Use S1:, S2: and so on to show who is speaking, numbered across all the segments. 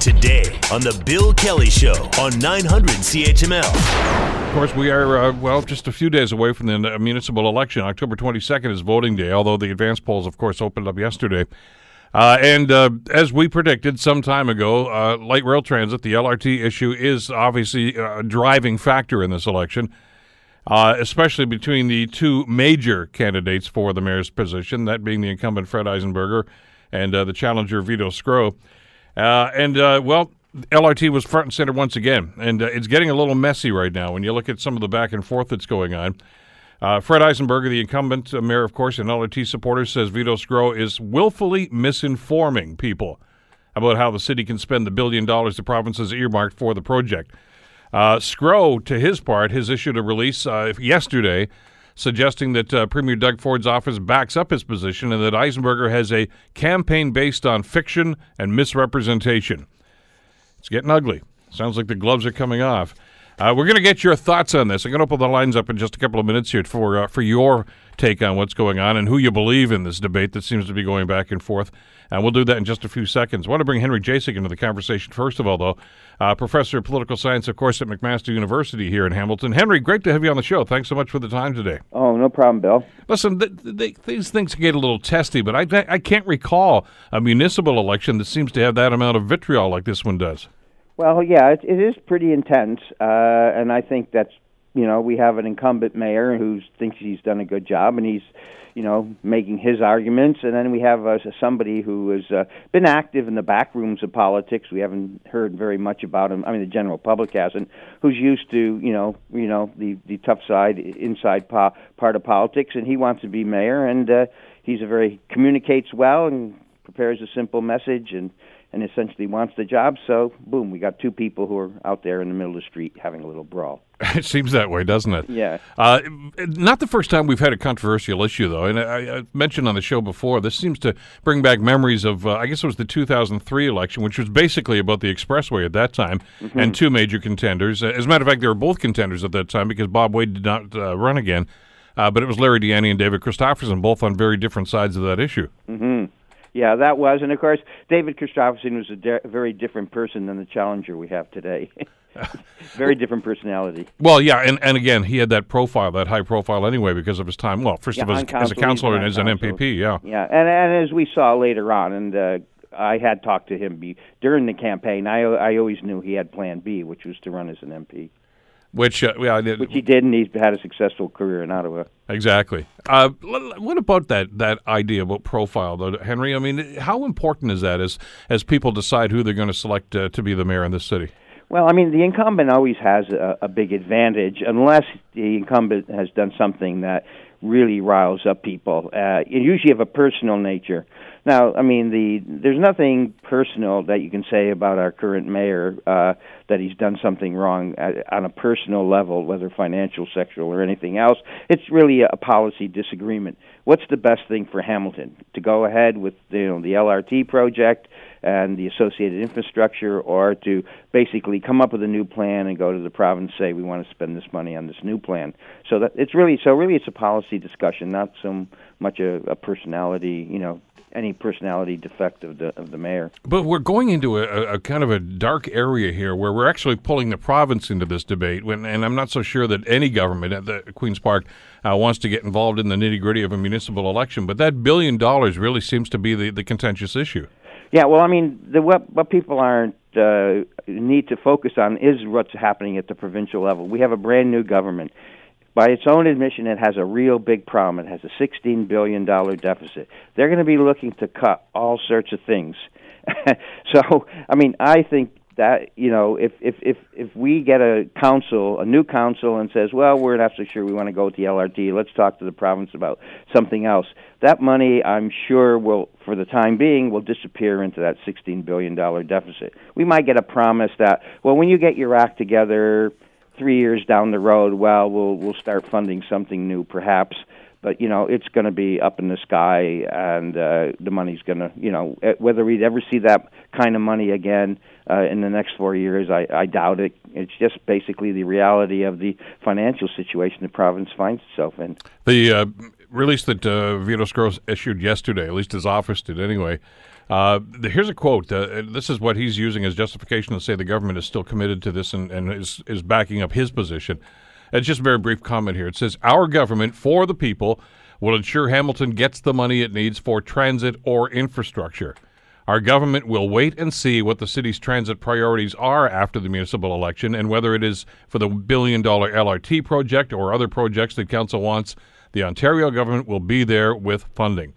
S1: Today on The Bill Kelly Show on 900 CHML.
S2: Of course, we are, uh, well, just a few days away from the uh, municipal election. October 22nd is voting day, although the advance polls, of course, opened up yesterday. Uh, and uh, as we predicted some time ago, uh, light rail transit, the LRT issue, is obviously a driving factor in this election, uh, especially between the two major candidates for the mayor's position, that being the incumbent Fred Eisenberger and uh, the challenger Vito Sgro. Uh, and, well, LRT was front and center once again, and it's getting a little messy right now when you look at some of the back and forth that's going on. Uh, Fred Eisenberger, the incumbent uh, mayor, of course, and LRT supporters, says Vito Sgro is willfully misinforming people about how the city can spend the billion dollars the province has earmarked for the project. Uh, Sgro, to his part, has issued a release uh, yesterday suggesting that uh, Premier Doug Ford's office backs up his position and that Eisenberger has a campaign based on fiction and misrepresentation. It's getting ugly. Sounds like the gloves are coming off. Uh, we're going to get your thoughts on this. I'm going to open the lines up in just a couple of minutes here for uh, for your take on what's going on and who you believe in this debate that seems to be going back and forth. And we'll do that in just a few seconds. I want to bring Henry Jacek into the conversation first of all, though. Uh, professor of political science, of course, at McMaster University here in Hamilton. Henry, great to have you on the show. Thanks so much for the time today.
S3: Oh, no problem, Bill.
S2: Listen, th- th- these things get a little testy, but I, I can't recall a municipal election that seems to have that amount of vitriol like this one does.
S3: Well, yeah, it, it is pretty intense, uh, and I think that's you know we have an incumbent mayor who thinks he's done a good job, and he's you know making his arguments, and then we have uh, somebody who has uh, been active in the back rooms of politics. We haven't heard very much about him. I mean, the general public hasn't. Who's used to you know you know the the tough side, inside po- part of politics, and he wants to be mayor, and uh, he's a very communicates well and prepares a simple message and and essentially wants the job. So, boom, we got two people who are out there in the middle of the street having a little brawl.
S2: it seems that way, doesn't it?
S3: Yeah.
S2: Uh, not the first time we've had a controversial issue, though. And I, I mentioned on the show before, this seems to bring back memories of, uh, I guess it was the 2003 election, which was basically about the expressway at that time, mm-hmm. and two major contenders. As a matter of fact, they were both contenders at that time because Bob Wade did not uh, run again. Uh, but it was Larry Di and David Christopherson, both on very different sides of that issue.
S3: Mm-hmm. Yeah, that was, and of course, David Christopherson was a de- very different person than the challenger we have today. very different personality.
S2: Well, yeah, and, and again, he had that profile, that high profile anyway, because of his time. Well, first
S3: yeah,
S2: of all, as, as, a counselor and as an MPP, yeah.
S3: Yeah, and, and as we saw later on, and uh, I had talked to him be, during the campaign, I, I always knew he had Plan B, which was to run as an MP.
S2: Which, uh, yeah,
S3: which he did, and he's had a successful career in Ottawa.
S2: Exactly. Uh, what about that that idea about profile, though, Henry? I mean, how important is that as as people decide who they're going to select uh, to be the mayor in this city?
S3: Well, I mean, the incumbent always has a, a big advantage, unless the incumbent has done something that really riles up people. Uh, usually of a personal nature. Now, I mean, the there's nothing personal that you can say about our current mayor uh, that he's done something wrong at, on a personal level, whether financial, sexual, or anything else. It's really a policy disagreement. What's the best thing for Hamilton to go ahead with you know the LRT project and the associated infrastructure, or to basically come up with a new plan and go to the province and say we want to spend this money on this new plan. So that it's really so really it's a policy discussion, not so much a, a personality you know any personality defect of the of the mayor.
S2: But we're going into a, a, kind of a dark area here, where we're actually pulling the province into this debate. When, and I'm not so sure that any government at the Queens Park uh, wants to get involved in the nitty gritty of a municipal election. But that billion dollars really seems to be the, the contentious issue.
S3: Yeah, well, I mean, the, what what people aren't uh, need to focus on is what's happening at the provincial level. We have a brand new government by its own admission, it has a real big problem. It has a $16 billion deficit. They're going to be looking to cut all sorts of things. so, I mean, I think that you know, if if if if we get a council, a new council, and says, well, we're not so sure we want to go with the LRT. Let's talk to the province about something else. That money, I'm sure, will, for the time being, will disappear into that 16 billion dollar deficit. We might get a promise that, well, when you get your act together three years down the road, well, we'll we'll start funding something new, perhaps. But you know, it's going to be up in the sky, and uh, the money's going to, you know, eh, whether we'd ever see that kind of money again uh, in the next four years, I, I doubt it. It's just basically the reality of the financial situation the province finds itself in.
S2: The uh, release that uh, Vito Sgro issued yesterday, at least his office did anyway, Uh, here's a quote. Uh, this is what he's using as justification to say the government is still committed to this and, and is, is backing up his position. It's just a very brief comment here. It says, Our government, for the people, will ensure Hamilton gets the money it needs for transit or infrastructure. Our government will wait and see what the city's transit priorities are after the municipal election and whether it is for the billion dollar LRT project or other projects that council wants. The Ontario government will be there with funding.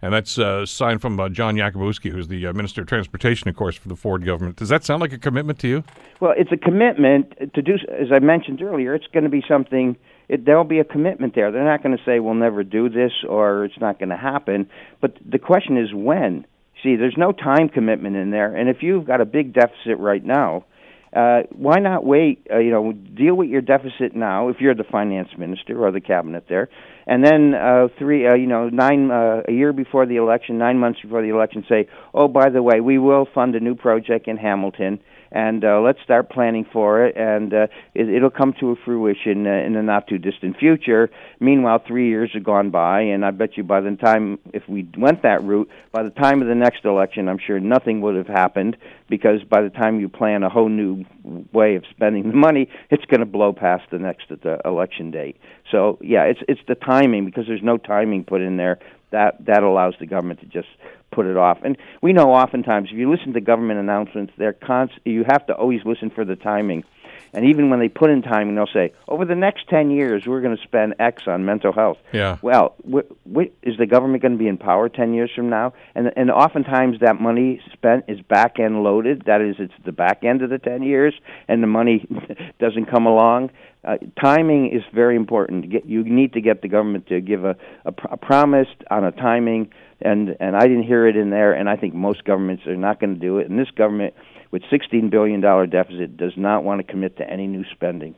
S2: And that's uh, signed from uh, John Yakabuski, who's the uh, Minister of Transportation, of course, for the Ford government. Does that sound like a commitment to you?
S3: Well, it's a commitment to do, as I mentioned earlier, it's going to be something, it, there'll be a commitment there. They're not going to say, we'll never do this or it's not going to happen. But the question is when. See, there's no time commitment in there. And if you've got a big deficit right now, uh, why not wait? Uh, you know, deal with your deficit now if you're the finance minister or the cabinet there, and then uh, three, uh, you know, nine uh, a year before the election, nine months before the election, say, oh, by the way, we will fund a new project in Hamilton and uh, let's start planning for it, and uh, it, it'll come to a fruition uh, in the not too distant future. Meanwhile, three years have gone by, and I bet you by the time, if we went that route, by the time of the next election, I'm sure nothing would have happened because by the time you plan a whole new way of spending the money, it's going to blow past the next the election date. So yeah, it's it's the timing because there's no timing put in there that that allows the government to just put it off. And we know oftentimes if you listen to government announcements, they're const- you have to always listen for the timing. And even when they put in time, and they'll say, "Over the next ten years, we're going to spend X on mental health."
S2: Yeah.
S3: Well, wh- wh- is the government going to be in power ten years from now? And and oftentimes that money spent is back end loaded. That is, it's the back end of the ten years, and the money doesn't come along. Uh, timing is very important. Get, you need to get the government to give a, a, pr- a promise on a timing and and I didn't hear it in there. And I think most governments are not going to do it. And this government, with 16 billion dollar deficit, does not want to commit to any new spending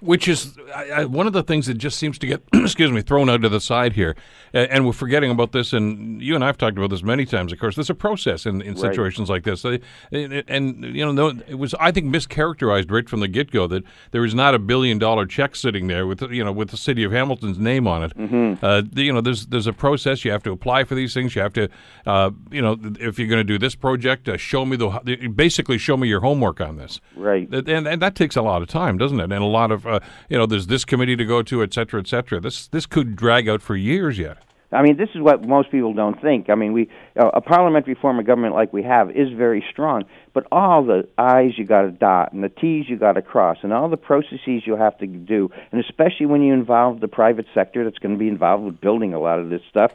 S2: which is I, I, one of the things that just seems to get excuse me thrown out to the side here. And, and, we're forgetting about this and you and I've talked about this many times of course. There's a process in, in right. situations like this. And, and, you know it was I think mischaracterized right from the get-go that there is not a billion dollar check sitting there with you know with the city of Hamilton's name on it.
S3: Mm-hmm.
S2: uh, you know there's there's a process. You have to apply for these things. You have to uh, you know if you're going to do this project uh, show me the basically show me your homework on this.
S3: Right.
S2: And, and that takes a lot of time doesn't it? And a lot of uh, you know, there's this committee to go to, et cetera, et cetera. This this could drag out for years yet.
S3: I mean, this is what most people don't think. I mean, we uh, a parliamentary form of government like we have is very strong, but all the I's you got to dot and the T's you got to cross, and all the processes you have to do, and especially when you involve the private sector that's going to be involved with building a lot of this stuff,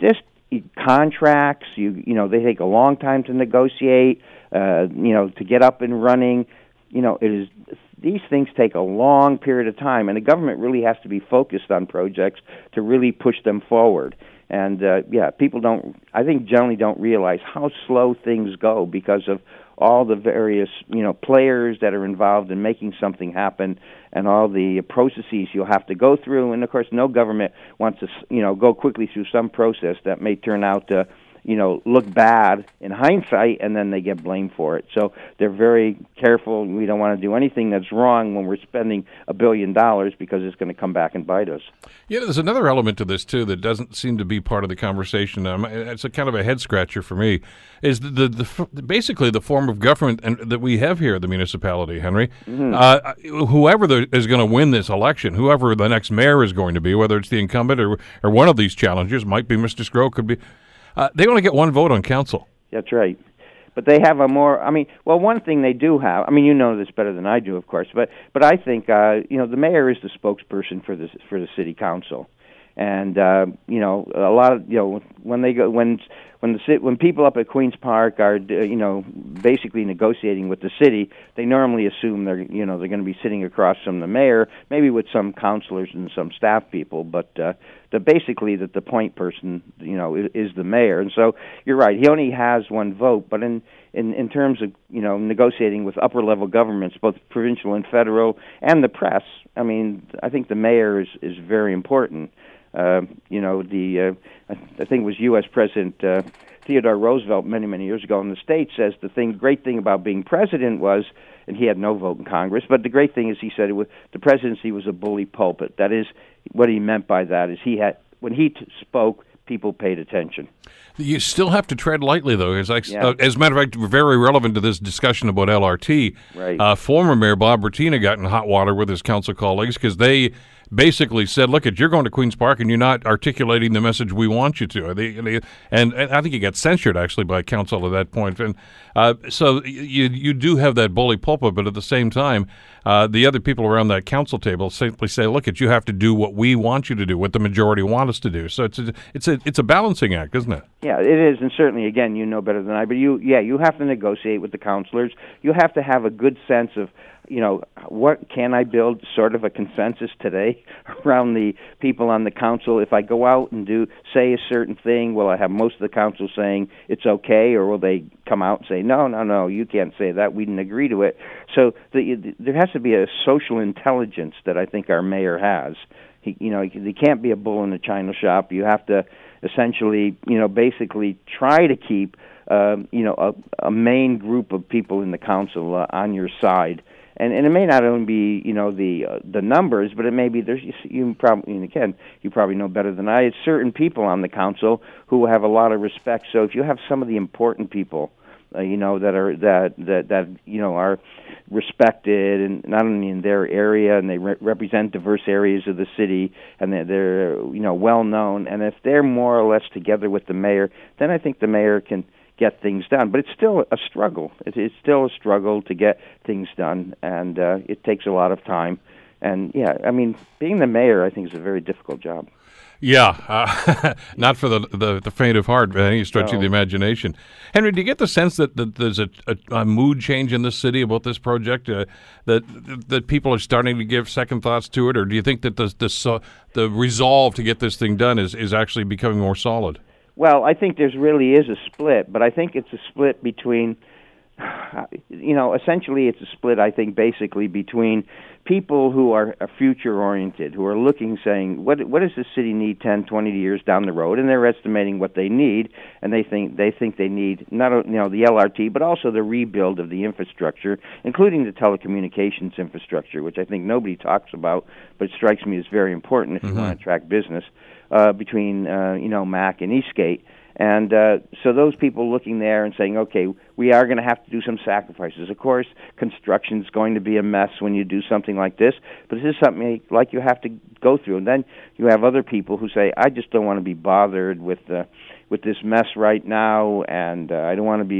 S3: just contracts. You you know they take a long time to negotiate. Uh, you know to get up and running. You know it is these things take a long period of time, and the government really has to be focused on projects to really push them forward. And uh, yeah, people don't. I think generally don't realize how slow things go because of all the various you know players that are involved in making something happen and all the processes you'll have to go through and of course no government wants to you know go quickly through some process that may turn out to you know look bad in hindsight and then they get blamed for it. So they're very careful. We don't want to do anything that's wrong when we're spending a billion dollars because it's going to come back and bite us.
S2: Yeah there's another element to this too that doesn't seem to be part of the conversation. Um, it's a kind of a head scratcher for me is the, the, the, basically the form of government and, that we have here at the municipality henry. Mm-hmm. uh, whoever the, is going to win this election whoever the next mayor is going to be whether it's the incumbent or, or one of these challengers might be mr sgro could be uh, they only get one vote on council.
S3: That's right. But they have a more. I mean, well, one thing they do have. I mean, you know this better than I do, of course. But but I think uh, you know the mayor is the spokesperson for the for the city council, and uh, you know a lot of you know when they go when when the when people up at Queens Park are you know basically negotiating with the city, they normally assume they're you know they're going to be sitting across from the mayor, maybe with some councilors and some staff people, but uh, the basically that the point person you know is, is the mayor. And so you're right, he only has one vote, but in in in terms of you know negotiating with upper level governments, both provincial and federal, and the press, I mean I think the mayor is is very important. Uh, you know, the uh, I think it was U.S. President uh, Theodore Roosevelt many many years ago in the states says the thing great thing about being president was, and he had no vote in Congress, but the great thing is he said it was the presidency was a bully pulpit. That is what he meant by that is he had when he t- spoke people paid attention.
S2: You still have to tread lightly, though. As, I,
S3: Yeah.
S2: uh, as a matter of fact, very relevant to this discussion about LRT.
S3: Right.
S2: Uh, former Mayor Bob Bratina got in hot water with his council colleagues because they basically said, "Look, at you're going to Queens Park and you're not articulating the message we want you to." They, they, and, and I think he got censured actually by council at that point. And uh, so you you do have that bully pulpit, but at the same time, uh, the other people around that council table simply say, "Look, at you have to do what we want you to do, what the majority want us to do." So it's a, it's a it's a balancing act, isn't it?
S3: Yeah, it is, and certainly, again, you know better than I. But you, yeah, you have to negotiate with the counselors. You have to have a good sense of, you know, what can I build sort of a consensus today around the people on the council. If I go out and do say a certain thing, will I have most of the council saying it's okay, or will they come out and say no, no, no, you can't say that. We didn't agree to it. So the, there has to be a social intelligence that I think our mayor has. He, you know, he can't be a bull in a china shop. You have to essentially, you know, basically try to keep, um, you know, a, a main group of people in the council uh, on your side. And and it may not only be you know the uh, the numbers, but it may be there's you, you probably and again you probably know better than I. It's certain people on the council who have a lot of respect. So if you have some of the important people, uh, you know that are that that that you know are respected and not only in their area and they re- represent diverse areas of the city and they're, they're you know well known and if they're more or less together with the mayor then I think the mayor can get things done. But it's still a struggle. It, it's still a struggle to get things done. And uh, it takes a lot of time. And yeah I mean being the mayor I think is a very difficult job
S2: Yeah, uh, not for the, the the faint of heart by any stretch of the imagination. Henry, do you get the sense that, that there's a, a, a mood change in this city about this project? Uh, that that people are starting to give second thoughts to it, or do you think that the the, so, the resolve to get this thing done is, is actually becoming more solid?
S3: Well, I think there's really is a split, but I think it's a split between, you know, essentially it's a split. I think basically between people who are, future oriented, who are looking, saying, what what does the city need 10, 20 years down the road, and they're estimating what they need, and they think they think they need not you know the LRT, but also the rebuild of the infrastructure, including the telecommunications infrastructure, which I think nobody talks about, but strikes me as very important if you want to attract business uh, between uh, you know Mac and Eastgate. And uh, so those people looking there and saying, okay, we are going to have to do some sacrifices. Of course, construction is going to be a mess when you do something like this, but this is something like you have to go through. And then you have other people who say, I just don't want to be bothered with the with this mess right now, and uh, I don't want to be,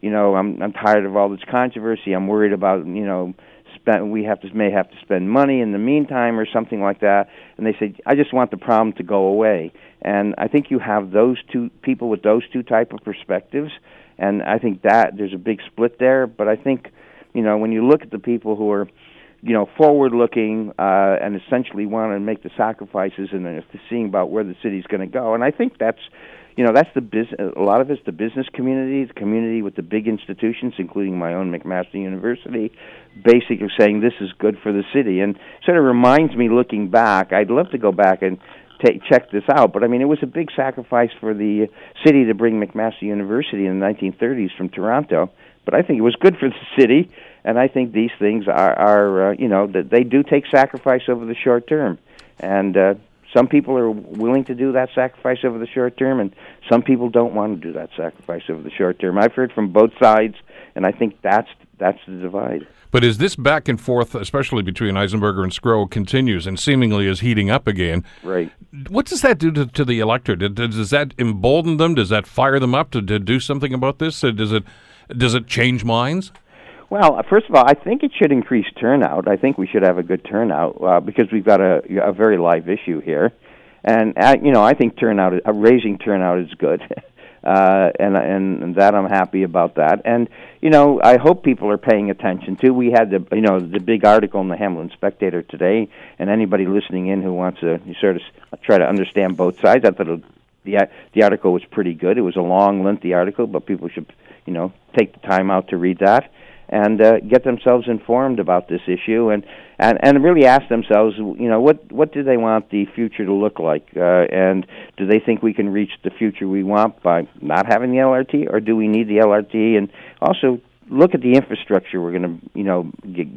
S3: you know, I'm I'm tired of all this controversy. I'm worried about, you know, spend we have to may have to spend money in the meantime or something like that. And they say i just want the problem to go away. And i think you have those two people with those two type of perspectives. And i think that there's a big split there. But i think you know when you look at the people who are you know forward looking uh and essentially want to make the sacrifices and then seeing about where the city's going to go. And i think that's you know that's the business a lot of it's the business community the community with the big institutions including my own mcmaster university basically saying this is good for the city. And sort of reminds me looking back i'd love to go back and ta check this out but i mean it was a big sacrifice for the city to bring mcmaster university in the 1930s from toronto but i think it was good for the city and i think these things are are uh, you know that they do take sacrifice over the short term. And uh some people are willing to do that sacrifice over the short term, and some people don't want to do that sacrifice over the short term. I've heard from both sides, and I think that's that's the divide.
S2: But as this back and forth, especially between Eisenberger and Sgro, continues and seemingly is heating up again,
S3: Right.
S2: what does that do to, to the electorate? Does, does that embolden them? Does that fire them up to, to do something about this? Uh, Does it does it change minds?
S3: Well, uh, first of all, I think it should increase turnout. I think we should have a good turnout uh, because we've got a, a very live issue here, and uh, you know I think turnout, uh, raising turnout is good, uh, and and that I'm happy about that. And you know I hope people are paying attention too. We had the you know the big article in the Hamilton Spectator today, and anybody listening in who wants to sort of try to understand both sides, I thought the the article was pretty good. It was a long, lengthy article, but people should you know take the time out to read that and uh, get themselves informed about this issue and, and and really ask themselves you know what what do they want the future to look like? Uh, and do they think we can reach the future we want by not having the LRT or do we need the LRT and also look at the infrastructure we're going to you know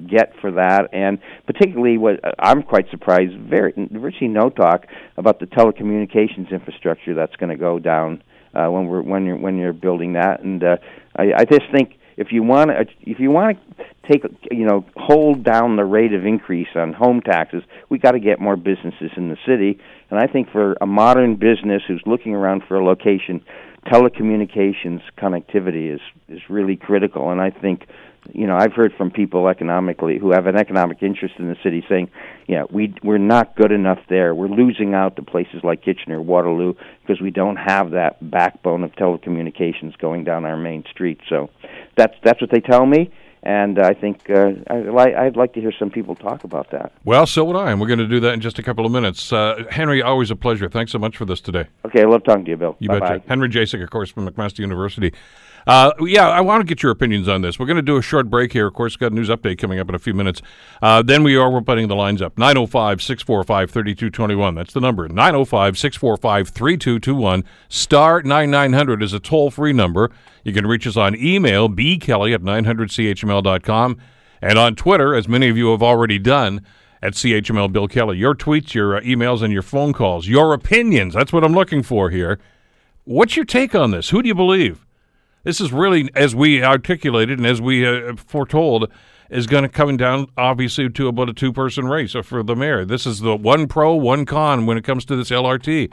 S3: get for that, and particularly what I'm quite surprised. Very virtually no talk about the telecommunications infrastructure that's going to go down uh, when we're when you're when you're building that, and uh, I, I just think if you want to if you want to take you know hold down the rate of increase on home taxes we got to get more businesses in the city. And i think for a modern business who's looking around for a location telecommunications connectivity is is really critical. And i think you know I've heard from people economically who have an economic interest in the city saying, yeah, we we're not good enough there. We're losing out to places like Kitchener, Waterloo because we don't have that backbone of telecommunications going down our main street. So that's that's what they tell me. And I think uh, I, I'd like to hear some people talk about that.
S2: Well, so would I, and we're going to do that in just a couple of minutes. Uh, Henry, always a pleasure. Thanks so much for this today.
S3: Okay, I love talking to you, Bill.
S2: You
S3: Bye-bye.
S2: betcha. Henry Jacek, of course, from McMaster University. Uh, yeah, I want to get your opinions on this. We're going to do a short break here. Of course, got a news update coming up in a few minutes. Uh, then we are we're putting the lines up 905 645 3221. That's the number 905 645 3221. Star 9900 is a toll free number. You can reach us on email, bkelly at 900chml.com, and on Twitter, as many of you have already done, at CHML Bill Kelly. Your tweets, your uh, emails, and your phone calls, your opinions. That's what I'm looking for here. What's your take on this? Who do you believe? This is really, as we articulated and as we uh, foretold, is going to come down obviously to about a two-person race for the mayor. This is the one pro, one con when it comes to this LRT.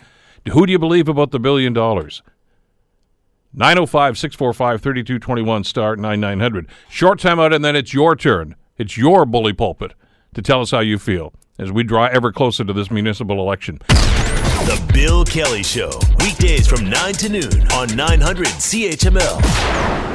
S2: Who do you believe about the billion dollars? 905 645 3221 star 9900. Short time out, and then it's your turn. It's your bully pulpit to tell us how you feel as we draw ever closer to this municipal election.
S1: The Bill Kelly Show, weekdays from 9 to noon on 900 CHML.